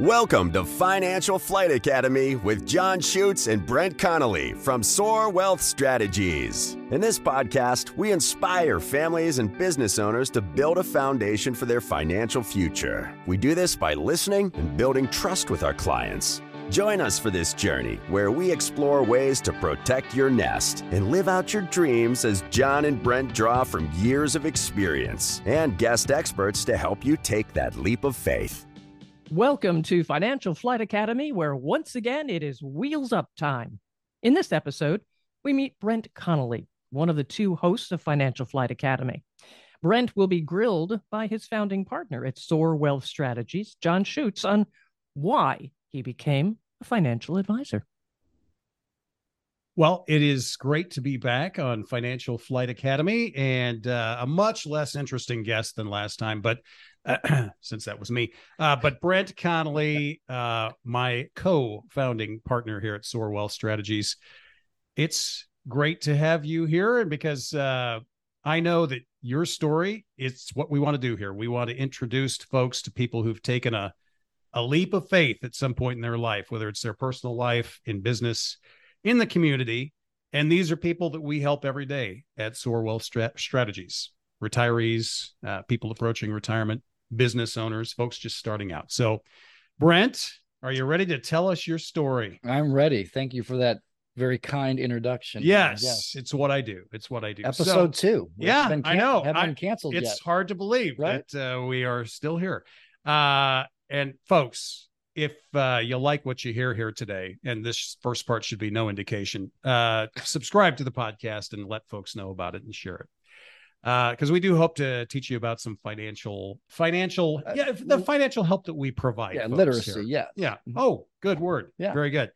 Welcome to Financial Flight Academy with John Schutz and Brent Connelly from Soar Wealth Strategies. In this podcast, we inspire families and business owners to build a foundation for their financial future. We do this by listening and building trust with our clients. Join us for this journey where we explore ways to protect your nest and live out your dreams as John and Brent draw from years of experience and guest experts to help you take that leap of faith. Welcome to Financial Flight Academy, where once again it is wheels up time. In this episode, we meet Brent Connelly, one of the two hosts of Financial Flight Academy. Brent will be grilled by his founding partner at Soar Wealth Strategies, John Schutz, on why he became a financial advisor. Well, it is great to be back on Financial Flight Academy and uh, a much less interesting guest than last time, but since that was me. Uh, but Brent Connelly, uh, my co-founding partner here at Soar Wealth Strategies, it's great to have you here, and because uh, I know that your story, it's what we want to do here. We want to introduce folks to people who've taken a a leap of faith at some point in their life, whether it's their personal life, in business, in the community. And these are people that we help every day at Soar Wealth Strategies retirees, uh, people approaching retirement, business owners, folks just starting out. So, Brent, are you ready to tell us your story? I'm ready. Thank you for that very kind introduction. Yes, yes. it's what I do. It's what I do. Episode so, two. Yeah, can- I know. Haven't I, been canceled it's yet. hard to believe right? that uh, we are still here. Uh, and folks, if uh, you like what you hear here today, and this first part should be no indication, uh, subscribe to the podcast and let folks know about it and share it because uh, we do hope to teach you about some financial financial uh, yeah the financial help that we provide yeah literacy yeah yeah. Mm-hmm. oh good word. Yeah. Very good.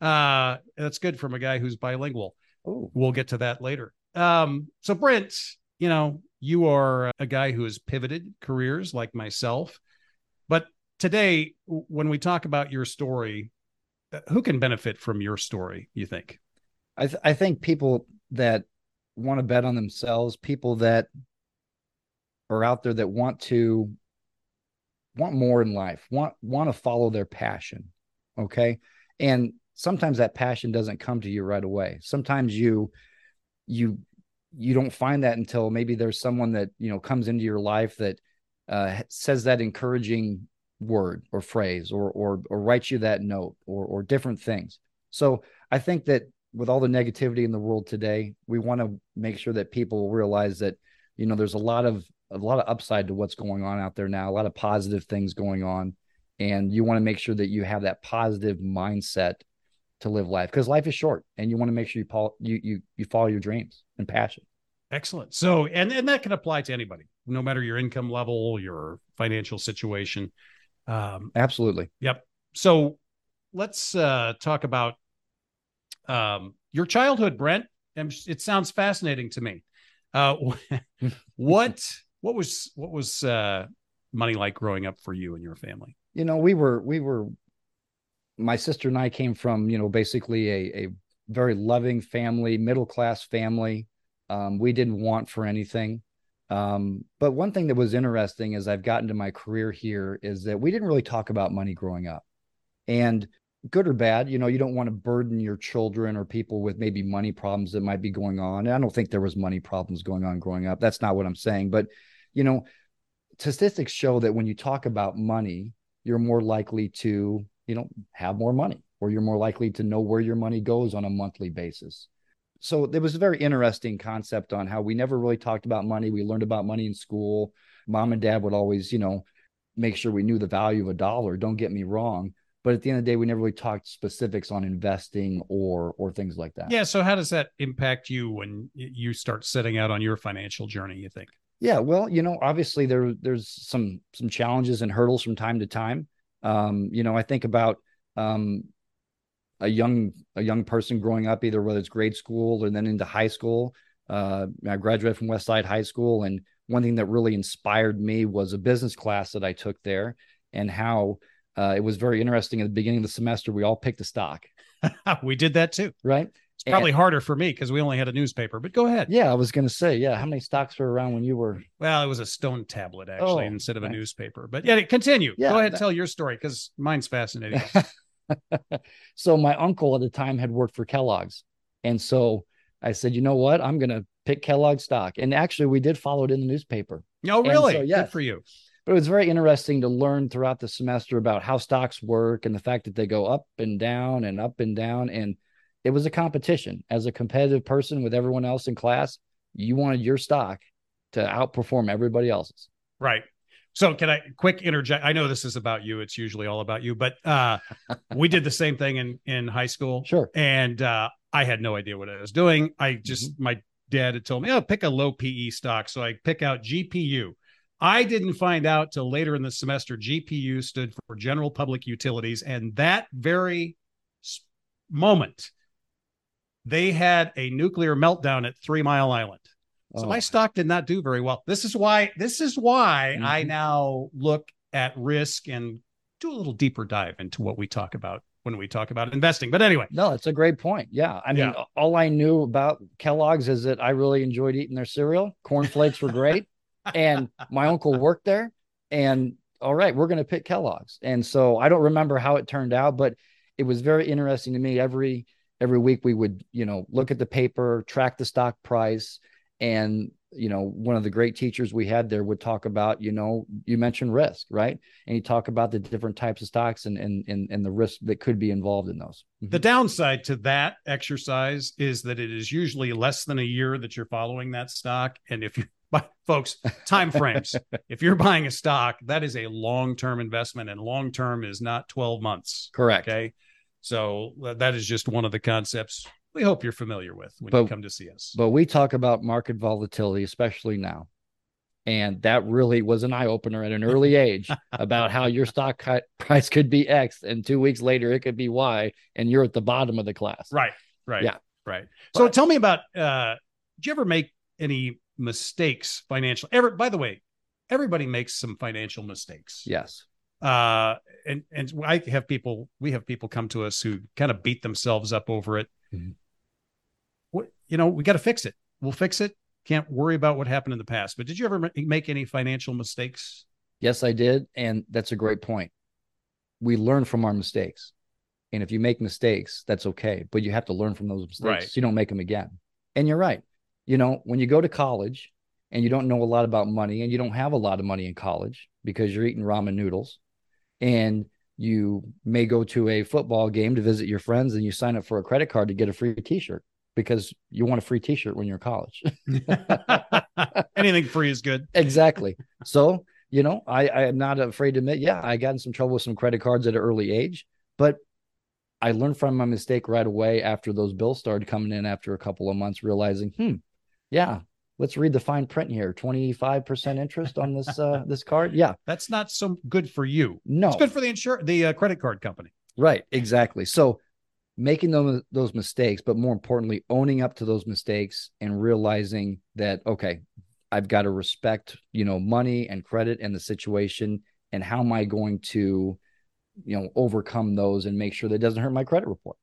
Uh that's good from a guy who's bilingual. Ooh. we'll get to that later. Um so brent you know you are a guy who has pivoted careers like myself but today when we talk about your story uh, who can benefit from your story you think? I th- i think people that want to bet on themselves, people that are out there that want to want more in life, want want to follow their passion. Okay? And sometimes that passion doesn't come to you right away. Sometimes you you you don't find that until maybe there's someone that, you know, comes into your life that uh, says that encouraging word or phrase or or or writes you that note or or different things. So I think that with all the negativity in the world today, we want to make sure that people realize that you know there's a lot of a lot of upside to what's going on out there now, a lot of positive things going on, and you want to make sure that you have that positive mindset to live life because life is short, and you want to make sure you you you you follow your dreams and passion. Excellent. So, and and that can apply to anybody, no matter your income level, your financial situation. Um, Absolutely. Yep. So, let's uh, talk about um, your childhood, Brent. It sounds fascinating to me. Uh, what what was what was uh, money like growing up for you and your family? You know, we were we were my sister and I came from you know basically a a very loving family, middle class family. Um, we didn't want for anything. Um, but one thing that was interesting as I've gotten to my career here is that we didn't really talk about money growing up. And good or bad you know you don't want to burden your children or people with maybe money problems that might be going on. And i don't think there was money problems going on growing up. That's not what i'm saying but you know statistics show that when you talk about money you're more likely to you know have more money or you're more likely to know where your money goes on a monthly basis. So there was a very interesting concept on how we never really talked about money. We learned about money in school. Mom and dad would always you know make sure we knew the value of a dollar. Don't get me wrong but at the end of the day we never really talked specifics on investing or or things like that. Yeah so how does that impact you when you start setting out on your financial journey you think? Yeah well you know obviously there there's some some challenges and hurdles from time to time. Um you know i think about um a young a young person growing up either whether it's grade school or then into high school. Uh i graduated from west side high school and one thing that really inspired me was a business class that i took there and how uh, it was very interesting at the beginning of the semester. We all picked a stock. we did that too. Right. It's probably harder for me because we only had a newspaper, but go ahead. Yeah, I was going to say, yeah. How many stocks were around when you were? Well, it was a stone tablet actually Oh, instead of a newspaper. But yeah, continue. Yeah, go ahead and that- tell your story because mine's fascinating. so my uncle at the time had worked for Kellogg's, and so I said, you know what, I'm going to pick Kellogg stock. And actually, we did follow it in the newspaper. oh, really? so, Good for you. But it was very interesting to learn throughout the semester about how stocks work and the fact that they go up and down and up and down. And it was a competition. As a competitive person with everyone else in class, you wanted your stock to outperform everybody else's. Right. So can I quick interject? I know this is about you. It's usually all about you, but uh we did the same thing in in high school. Sure. And uh I had no idea what I was doing. I just Mm-hmm. my dad had told me, "Oh, pick a low PE stock." So I pick out GPU. I didn't find out till later in the semester GPU stood for General Public Utilities and that very moment they had a nuclear meltdown at 3 Mile Island. So Oh, my stock did not do very well. This is why this is why I Mhm. now look at risk and do a little deeper dive into what we talk about when we talk about investing. But anyway, No, it's a great point. Yeah. I mean, Yeah. all I knew about Kellogg's is that I really enjoyed eating their cereal. Cornflakes were great. And my uncle worked there. And all right, we're going to pick Kellogg's. And so I don't remember how it turned out, but it was very interesting to me. Every every week we would, you know, look at the paper, track the stock price. And, you know, one of the great teachers we had there would talk about, you know, you mentioned risk, right? And you talk about the different types of stocks and and and, and the risk that could be involved in those. Mm-hmm. the downside to that exercise is that it is usually less than a year that you're following that stock. And if you but folks, time frames. if you're buying a stock, that is a long-term investment, and long-term is not 12 months. Correct. Okay. So uh, that is just one of the concepts we hope you're familiar with when you come to see us. But we talk about market volatility, especially now. And that really was an eye opener at an early age about how your stock price could be X and two weeks later it could be Y and you're at the bottom of the class. Right. Right. Yeah. Right. So tell me about uh did you ever make any mistakes financial ever by the way, everybody makes some financial mistakes. Yes. Uh and and I have people we have people come to us who kind of beat themselves up over it. Mhm. What you know, we got to fix it. We'll fix it. Can't worry about what happened in the past. But did you ever make any financial mistakes? Yes, I did. And that's a great point. We learn from our mistakes. And if you make mistakes, that's okay. But you have to learn from those mistakes. Right. So you don't make them again. And you're right. You know, when you go to college and you don't know a lot about money and you don't have a lot of money in college because you're eating ramen noodles and you may go to a football game to visit your friends and you sign up for a credit card to get a free t-shirt because you want a free t-shirt when you're in college. Anything free is good. exactly. So, you know, I, I am not afraid to admit, yeah, I got in some trouble with some credit cards at an early age, but I learned from my mistake right away after those bills started coming in after a couple of months, realizing, hmm, yeah, let's read the fine print here. 25% interest on this uh this card. Yeah. That's not so good for you. No. It's good for the insure the uh, credit card company. Right, exactly. So making those those mistakes, but more importantly, owning up to those mistakes and realizing that okay, I've got to respect, you know, money and credit and the situation and how am I going to, you know, overcome those and make sure that it doesn't hurt my credit report.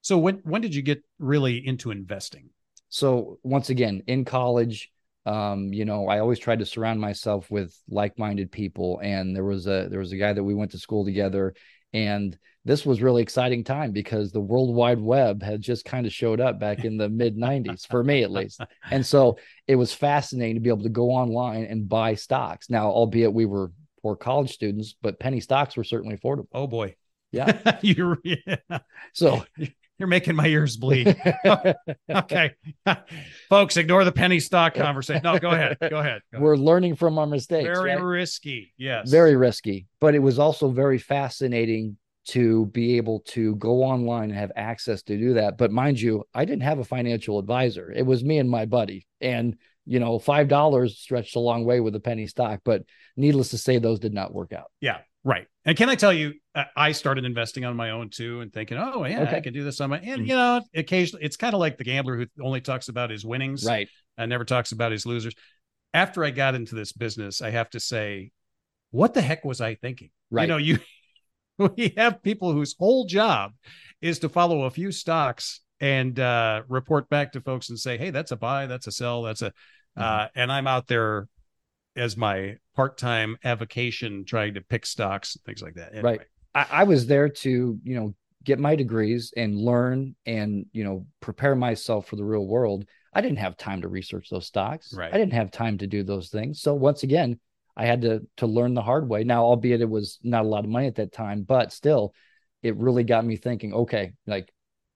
So when when did you get really into investing? So once again, in college, um, you know, I always tried to surround myself with like-minded people. And there was a there was a guy that we went to school together, and this was really exciting time because the World Wide Web had just kind of showed up back in the mid '90s for me at least. And so it was fascinating to be able to go online and buy stocks. Now, albeit we were poor college students, but penny stocks were certainly affordable. Oh boy. Yeah. you're yeah. So you're making my ears bleed. okay. Folks, ignore the penny stock conversation. No, go ahead. Go ahead. Go ahead. we're learning from our mistakes. Very right? risky. Yes. very risky but it was also very fascinating to be able to go online and have access to do that but mind you i didn't have a financial advisor it was me and my buddy and you know five dollars stretched a long way with a penny stock but needless to say those did not work out Yeah. Right. And can I tell you, uh, I started investing on my own too and thinking, oh, yeah, I can do this on my, and Mhm. you know, occasionally it's kind of like the gambler who only talks about his winnings. right and never talks about his losers. After I got into this business, I have to say, what the heck was I thinking? right You know, you we have people whose whole job is to follow a few stocks and uh, report back to folks and say, "Hey, that's a buy, that's a sell, that's a," uh, mm-hmm. and I'm out there as my part-time avocation trying to pick stocks and things like that. Anyway. Right. I, I was there to you know get my degrees and learn and you know prepare myself for the real world. I didn't have time to research those stocks. Right. I didn't have time to do those things. So once again, I had to to learn the hard way. Now, albeit it was not a lot of money at that time, but still, it really got me thinking. Okay, like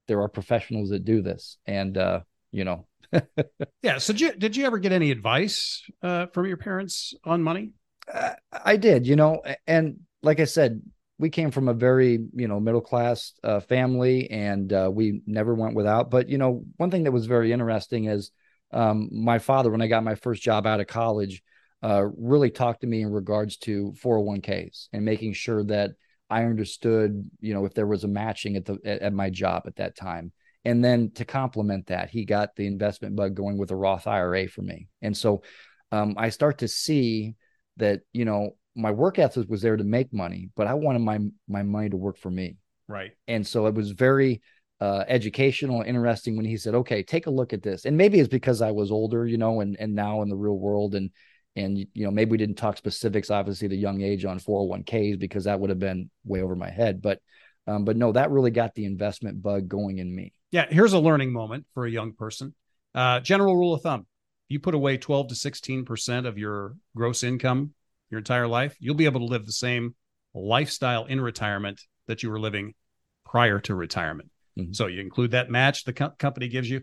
there are professionals that do this, and uh, you know. yeah. So did you, did you ever get any advice uh, from your parents on money? Uh, I did, you know, and like I said, we came from a very you know middle class uh, family, and uh, we never went without. But you know, one thing that was very interesting is um, my father, when I got my first job out of college, uh, really talked to me in regards to 401ks and making sure that I understood, you know, if there was a matching at the at, at my job at that time. And then to complement that, he got the investment bug going with a Roth IRA for me. And so um, I start to see that, you know, my work ethic was there to make money, but I wanted my my money to work for me. Right. And so it was very uh, educational, interesting when he said, "Okay, take a look at this." And maybe it's because I was older, you know, and and now in the real world, and and you know maybe we didn't talk specifics, obviously, the young age on 401ks because that would have been way over my head. But um, but no, that really got the investment bug going in me. Yeah, here's a learning moment for a young person. Uh, general rule of thumb: you put away 12 to 16 percent of your gross income your entire life, you'll be able to live the same lifestyle in retirement that you were living prior to retirement. Mm-hmm. So you include that match the co- company gives you.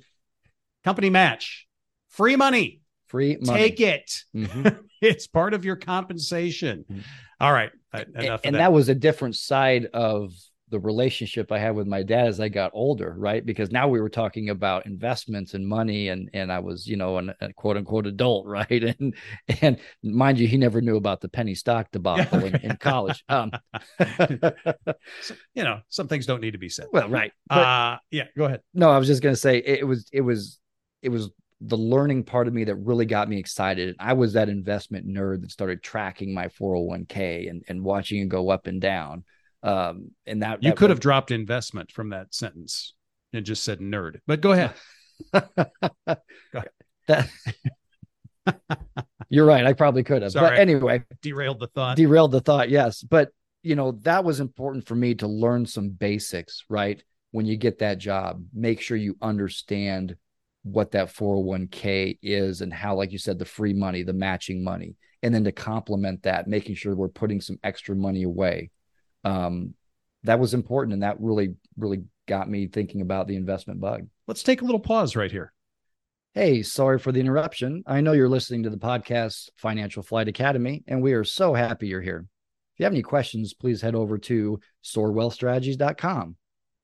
Company match, free money. Free money. Take it. Mm-hmm. it's part of your compensation. Mm-hmm. All right. Enough and, and that. that was a different side of the relationship I had with my dad as I got older, right? Because now we were talking about investments and money, and and I was, you know, an, a quote unquote adult, right? And and mind you, he never knew about the penny stock debacle in, in, college. Um, you know, some things don't need to be said. Well, right. But, uh, yeah. Go ahead. No, I was just gonna say it, it was it was it was the learning part of me that really got me excited. I was that investment nerd that started tracking my 401k and, and watching it go up and down. Um, and that you that could was... have dropped investment from that sentence and just said nerd, but go ahead. go ahead. That... You're right. I probably could have. Sorry, but anyway, derailed the thought. Derailed the thought. Yes. But, you know, that was important for me to learn some basics, right? When you get that job, make sure you understand what that 401k is and how, like you said, the free money, the matching money, and then to complement that, making sure we're putting some extra money away um, that was important and that really really got me thinking about the investment bug. Let's take a little pause right here. Hey sorry for the interruption. I know you're listening to the podcast financial flight academy and we are so happy you're here. If you have any questions please head over to soarwealthstrategies.com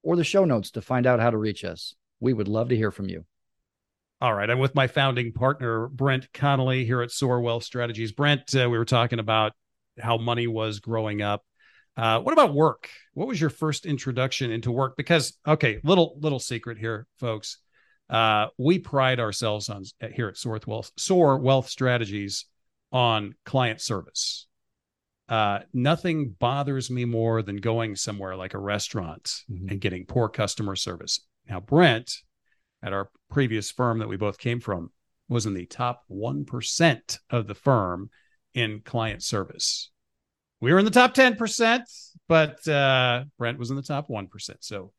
or the show notes to find out how to reach us. We would love to hear from you. All right. I'm with my founding partner, Brent Connelly, here at Soar Wealth Strategies. Brent, uh, we were talking about how money was growing up uh, what about work? What was your first introduction into work? Because okay, little little secret here, folks. Uh, we pride ourselves on here at Soar Wealth, Soar Wealth Strategies on client service. Uh, nothing bothers me more than going somewhere like a restaurant mm-hmm. and getting poor customer service. Now, Brent, at our previous firm that we both came from, was in the top 1% of the firm in client service we were in the top 10%, but uh, Brent was in the top 1%. So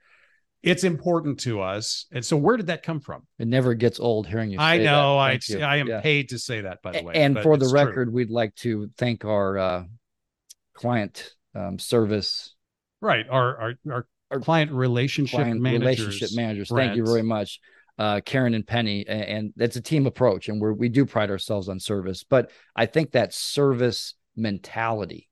it's important to us. And so where did that come from? It never gets old hearing you I know. I, I am yeah. paid to say that, by the way. And for the record, true. we'd like to thank our uh, client um, service. Right. Our, our, our, our client relationship client managers. Relationship managers. Brent. Thank you very much. Uh, Karen and Penny, and, and that's a team approach, and we we do pride ourselves on service. But I think that service mentality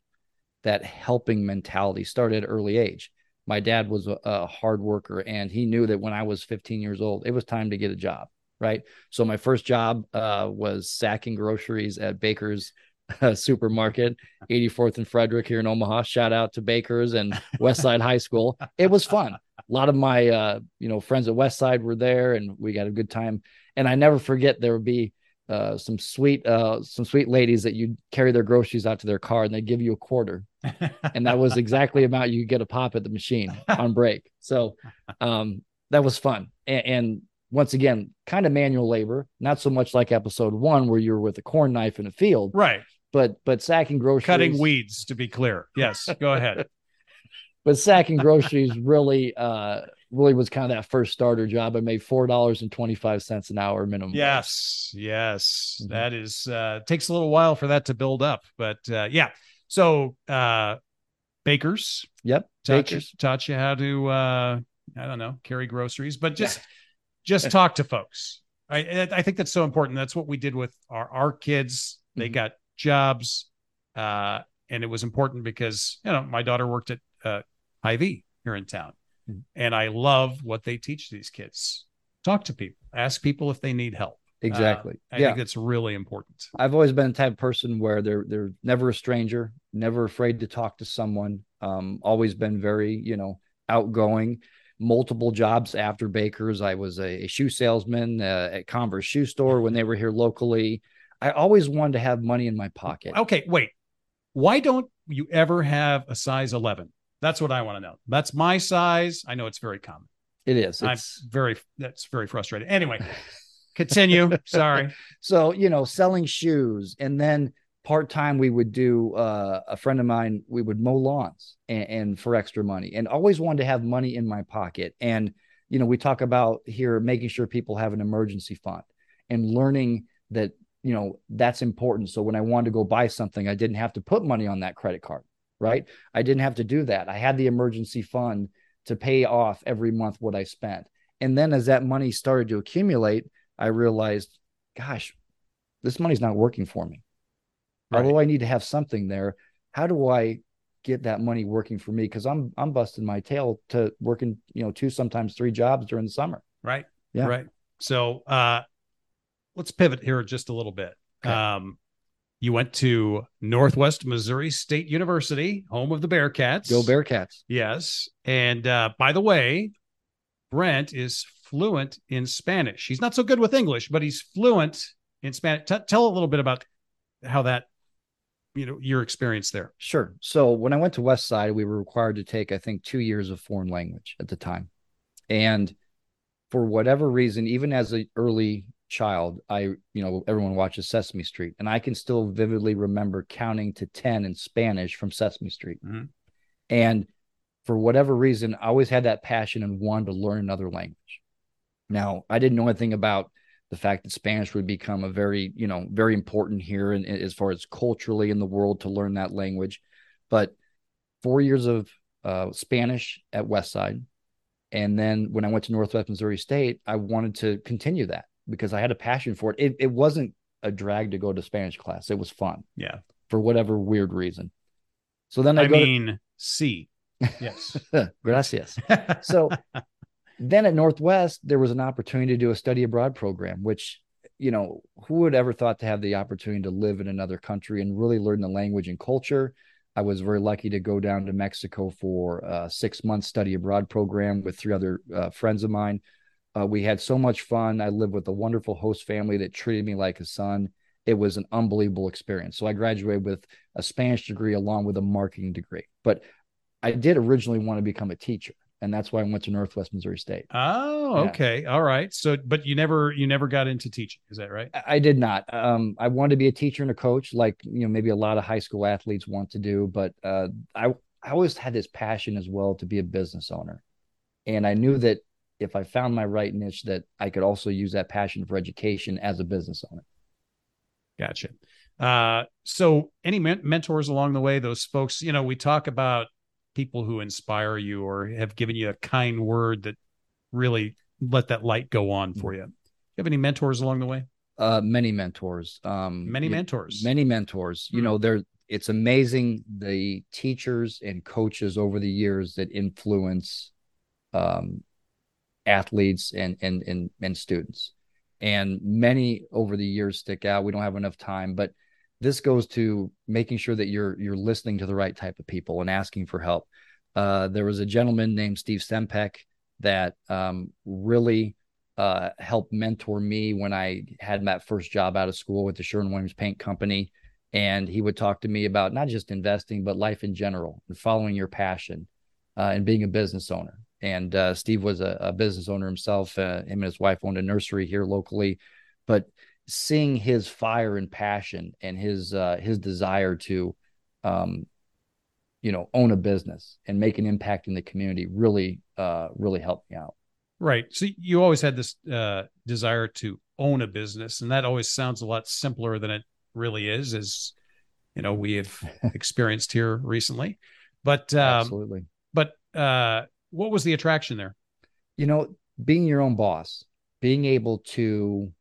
that helping mentality started early age. My dad was a, a, hard worker and he knew that when I was 15 years old, it was time to get a job. Right. So my first job uh, was sacking groceries at Baker's uh, supermarket, 84th and Frederick here in Omaha. Shout out to Baker's and Westside High School. It was fun. A lot of my, uh, you know, friends at Westside were there and we got a good time. And I never forget there would be uh, some sweet uh, some sweet ladies that you carry their groceries out to their car and they give you a quarter and that was exactly about you get a pop at the machine on break so um, that was fun. And, and once again, kind of manual labor, not so much like episode one where you're with a corn knife in a field, Right. but but sacking groceries, Cutting weeds, to be clear. Yes. Go ahead. but sacking groceries really uh really was kind of that first starter job. I made four dollars and twenty five cents an hour minimum. Yes, yes, Mhm. that is uh takes a little while for that to build up, but uh yeah. So uh bakers Yep. taught Bakers. you, taught you how to uh I don't know carry groceries, but just just talk to folks. I I think that's so important. That's what we did with our our kids. They Mhm. got jobs, uh, and it was important because you know my daughter worked at uh, Hy-Vee here in town, Mhm. and I love what they teach these kids. Talk to people, ask people if they need help. Uh, Exactly. I yeah. think that's really important. I've always been the type of person where they're they're never a stranger, never afraid to talk to someone. Um, always been very, you know, outgoing. Multiple jobs after Baker's. I was a, a shoe salesman uh, at Converse shoe store when they were here locally. I always wanted to have money in my pocket. Okay, wait. Why don't you ever have a size 11? That's what I want to know. That's my size. I know it's very common. It is. I'm It's, very that's very frustrating. Anyway, continue. Sorry. so you know, selling shoes, and then part time we would do. Uh, a friend of mine, we would mow lawns and, and for extra money, and always wanted to have money in my pocket. And you know, we talk about here making sure people have an emergency fund and learning that you know that's important. So when I wanted to go buy something, I didn't have to put money on that credit card, right? I didn't have to do that. I had the emergency fund to pay off every month what I spent. And then as that money started to accumulate, I realized, gosh, this money's not working for me. Right. Although I need to have something there, how do I get that money working for me? Because I'm I'm busting my tail to working, you know, two sometimes three jobs during the summer. Right. Yeah. Right. So uh let's pivot here just a little bit. Okay. Um you went to Northwest Missouri State University, home of the Bearcats. Go Bearcats. Yes. And uh by the way, Brent is fluent in Spanish. He's not so good with English, but he's fluent in Spanish. T- tell a little bit about how that you know your experience there. Sure. So when I went to Westside, we were required to take, I think, two years of foreign language at the time. And for whatever reason, even as an early child, I, you know, everyone watches Sesame Street, and I can still vividly remember counting to 10 in Spanish from Sesame Street. Mhm. And for whatever reason, I always had that passion and wanted to learn another language. Now, I didn't know anything about the fact that Spanish would become a very, you know, very important here and as far as culturally in the world to learn that language. But four years of uh, Spanish at Westside, and then when I went to Northwest Missouri State, I wanted to continue that because I had a passion for it. It, it wasn't a drag to go to Spanish class; it was fun Yeah. for whatever weird reason. So then I, I mean C. Yes. gracias. So then at Northwest, there was an opportunity to do a study abroad program, which, you know, who would ever thought to have the opportunity to live in another country and really learn the language and culture? I was very lucky to go down to Mexico for a six month study abroad program with three other uh, friends of mine. Uh, we had so much fun. I lived with a wonderful host family that treated me like a son. It was an unbelievable experience. So I graduated with a Spanish degree along with a marketing degree. But I did originally want to become a teacher, and that's why I went to Northwest Missouri State. Oh, Yeah. okay. All right. So but you never you never got into teaching, is that right? I- I did not. Um, I wanted to be a teacher and a coach, like you know, maybe a lot of high school athletes want to do. But uh, I I always had this passion as well to be a business owner, and I knew that if I found my right niche, that I could also use that passion for education as a business owner. Gotcha. Uh, so any men- mentors along the way, those folks, you know, we talk about people who inspire you or have given you a kind word that really let that light go on for you. You have any mentors along the way? Uh, many mentors. Um, Many mentors. many mentors you Hmm. know they're it's amazing the teachers and coaches over the years that influence um athletes and and and, and students and many over the years stick out we don't have enough time but this goes to making sure that you're you're listening to the right type of people and asking for help uh there was a gentleman named steve stempek that um really uh, helped mentor me when I had that first job out of school with the Sherwin Williams Paint Company. And he would talk to me about not just investing, but life in general and following your passion uh, and being a business owner. And uh, Steve was a, a, business owner himself. Uh, him and his wife owned a nursery here locally, but seeing his fire and passion and his uh, his desire to, um, you know, own a business and make an impact in the community really uh, really helped me out. Right. So you always had this uh, desire to own a business, and that always sounds a lot simpler than it really is, as you know we have experienced here recently. But um, absolutely. But uh, what was the attraction there? You know, being your own boss, being able to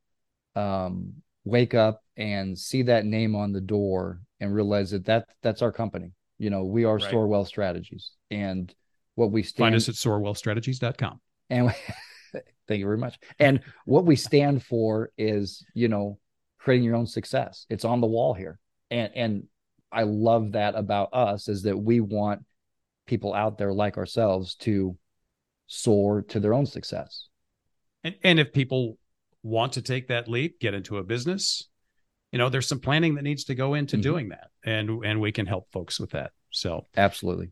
um, wake up and see that name on the door and realize that, that that's our company. You know, we are right. Strategies, and what we stand. Find us at soarwealthstrategies.com. And thank you very much. And what we stand for is, you know, creating your own success. It's on the wall here. And and I love that about us is that we want people out there like ourselves to soar to their own success. And and if people want to take that leap, get into a business, you know, there's some planning that needs to go into mm-hmm. doing that. And and we can help folks with that. So absolutely.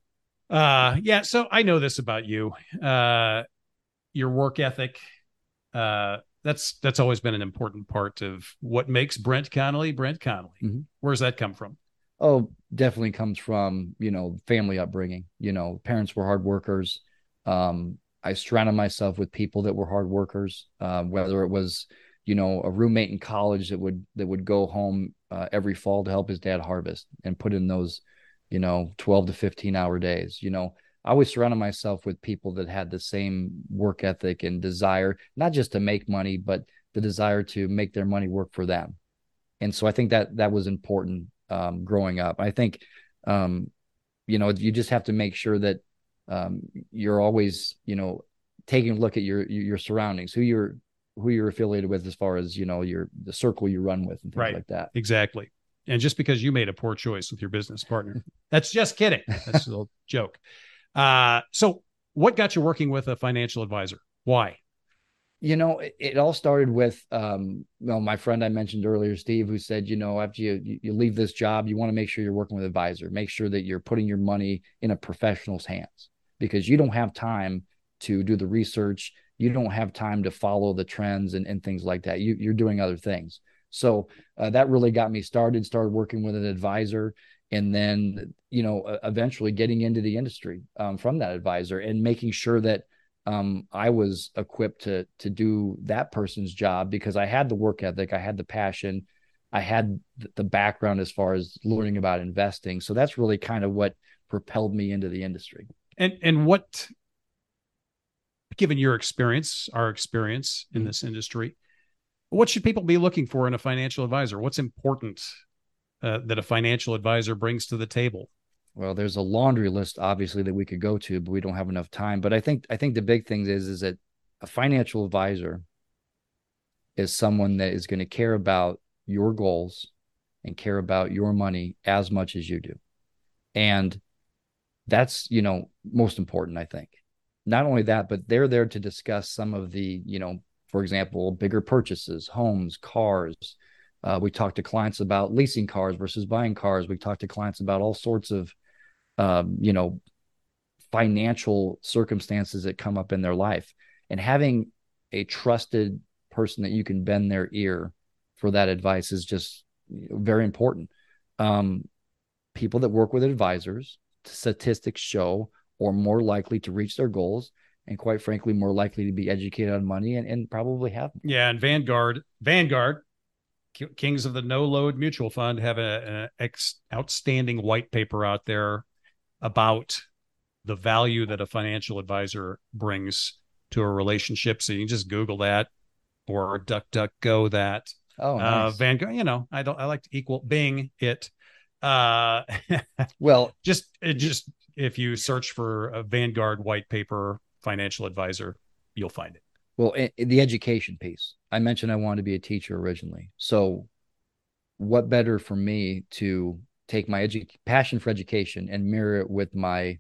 Uh yeah, so I know this about you. Uh your work ethic, uh that's that's always been an important part of what makes Brent Connelly Brent Connelly. Mm-hmm. Where's that come from? Oh, definitely comes from you know family upbringing. You know, parents were hard workers. Um, I surrounded myself with people that were hard workers. Uh, whether it was you know a roommate in college that would that would go home uh, every fall to help his dad harvest and put in those you know 12 to 15 hour days you know I always surrounded myself with people that had the same work ethic and desire, not just to make money, but the desire to make their money work for them. And so I think that that was important um, growing up. I think, um, you know, you just have to make sure that um, you're always, you know, taking a look at your your surroundings, who you're who you're affiliated with, as far as you know, your the circle you run with, and things right. like that. Exactly. And just because you made a poor choice with your business partner, that's just kidding. That's a little joke. Uh, so, what got you working with a financial advisor? Why? You know, it, it all started with um, well, my friend I mentioned earlier, Steve, who said, you know, after you you leave this job, you want to make sure you're working with an advisor. Make sure that you're putting your money in a professional's hands because you don't have time to do the research. You don't have time to follow the trends and, and things like that. You, you're doing other things. So uh, that really got me started. Started working with an advisor, and then you know eventually getting into the industry um, from that advisor and making sure that um, I was equipped to to do that person's job because I had the work ethic, I had the passion, I had the background as far as learning about investing. So that's really kind of what propelled me into the industry. And and what, given your experience, our experience in mm-hmm. this industry, what should people be looking for in a financial advisor? What's important uh, that a financial advisor brings to the table? Well, there's a laundry list, obviously, that we could go to, but we don't have enough time. But I think I think the big thing is is that a financial advisor is someone that is going to care about your goals and care about your money as much as you do, and that's you know most important. I think. Not only that, but they're there to discuss some of the you know, for example, bigger purchases, homes, cars, uh, we talk to clients about leasing cars versus buying cars. We talk to clients about all sorts of, um, you know, financial circumstances that come up in their life. And having a trusted person that you can bend their ear for that advice is just very important. Um, people that work with advisors, statistics show, are more likely to reach their goals and quite frankly more likely to be educated on money and, and probably have yeah and vanguard vanguard Kings of the No Load Mutual Fund have an outstanding white paper out there about the value that a financial advisor brings to a relationship. So you can just Google that or DuckDuckGo that. Oh, uh, nice. uh, Vanguard. You know, I don't. I like to equal Bing it. Uh, well, just it just if you search for a Vanguard white paper financial advisor, you'll find it. Well, the education piece. I mentioned I wanted to be a teacher originally. So, what better for me to take my edu- passion for education and mirror it with my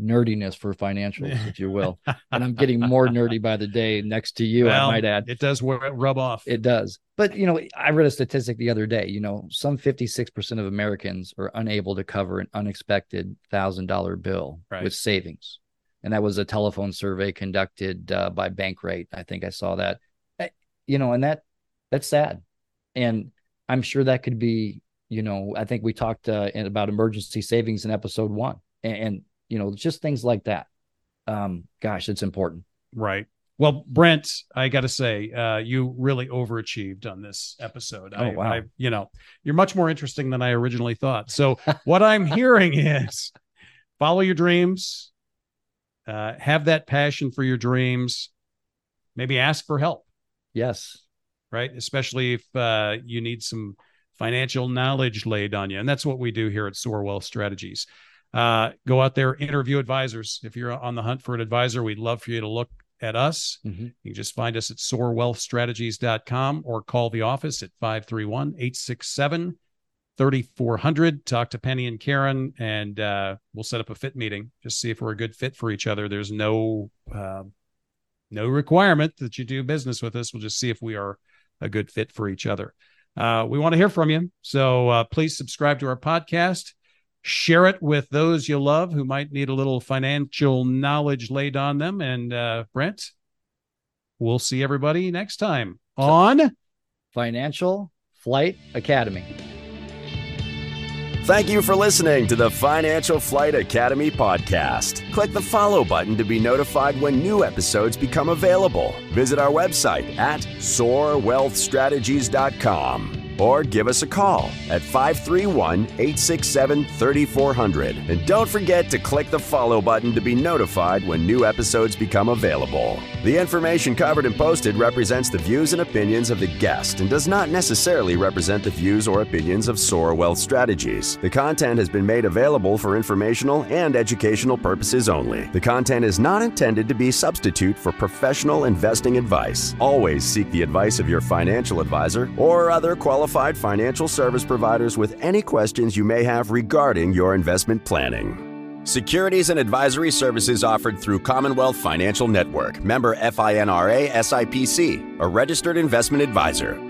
nerdiness for financials, if you will. and I'm getting more nerdy by the day next to you, well, I might add. It does rub off. It does. But, you know, I read a statistic the other day, you know, some 56% of Americans are unable to cover an unexpected $1,000 bill right. with savings. and that was a telephone survey conducted uh, by Bankrate. I think I saw that. Eh, you know, and that that's sad, and I'm sure that could be. You know, I think we talked uh, about emergency savings in episode one, and, and you know, just things like that. Um, gosh, it's important. Right. Well, Brent, I got to say, uh, you really overachieved on this episode. Oh, I, wow. I, you know, you're much more interesting than I originally thought. So, what I'm hearing is follow your dreams, uh, have that passion for your dreams, maybe ask for help, Yes. right? Especially if uh, you need some financial knowledge laid on you. And that's what we do here at Soar Wealth Strategies. Uh, go out there, interview advisors. If you're on the hunt for an advisor, we'd love for you to look at us. Mhm. You can just find us at soarwealthstrategies.com or call the office at 531 867 3400. Talk to Penny and Karen, and uh, we'll set up a fit meeting. Just see if we're a good fit for each other. There's no uh, no requirement that you do business with us. We'll just see if we are a good fit for each other. Uh, we want to hear from you. So uh, please subscribe to our podcast. Share it with those you love who might need a little financial knowledge laid on them. And uh, Brent, we'll see everybody next time on. Financial Flight Academy. Thank you for listening to the Financial Flight Academy podcast. Click the follow button to be notified when new episodes become available. Visit our website at soarwealthstrategies.com or give us a call at 531 867 3400. And don't forget to click the follow button to be notified when new episodes become available. The information covered and posted represents the views and opinions of the guest and does not necessarily represent the views or opinions of Soar Wealth Strategies. The content has been made available for informational and educational purposes only. The content is not intended to be substitute for professional investing advice. Always seek the advice of your financial advisor or other qualified financial service providers with any questions you may have regarding your investment planning. Securities and advisory services offered through Commonwealth Financial Network, member FINRA SIPC, a registered investment advisor.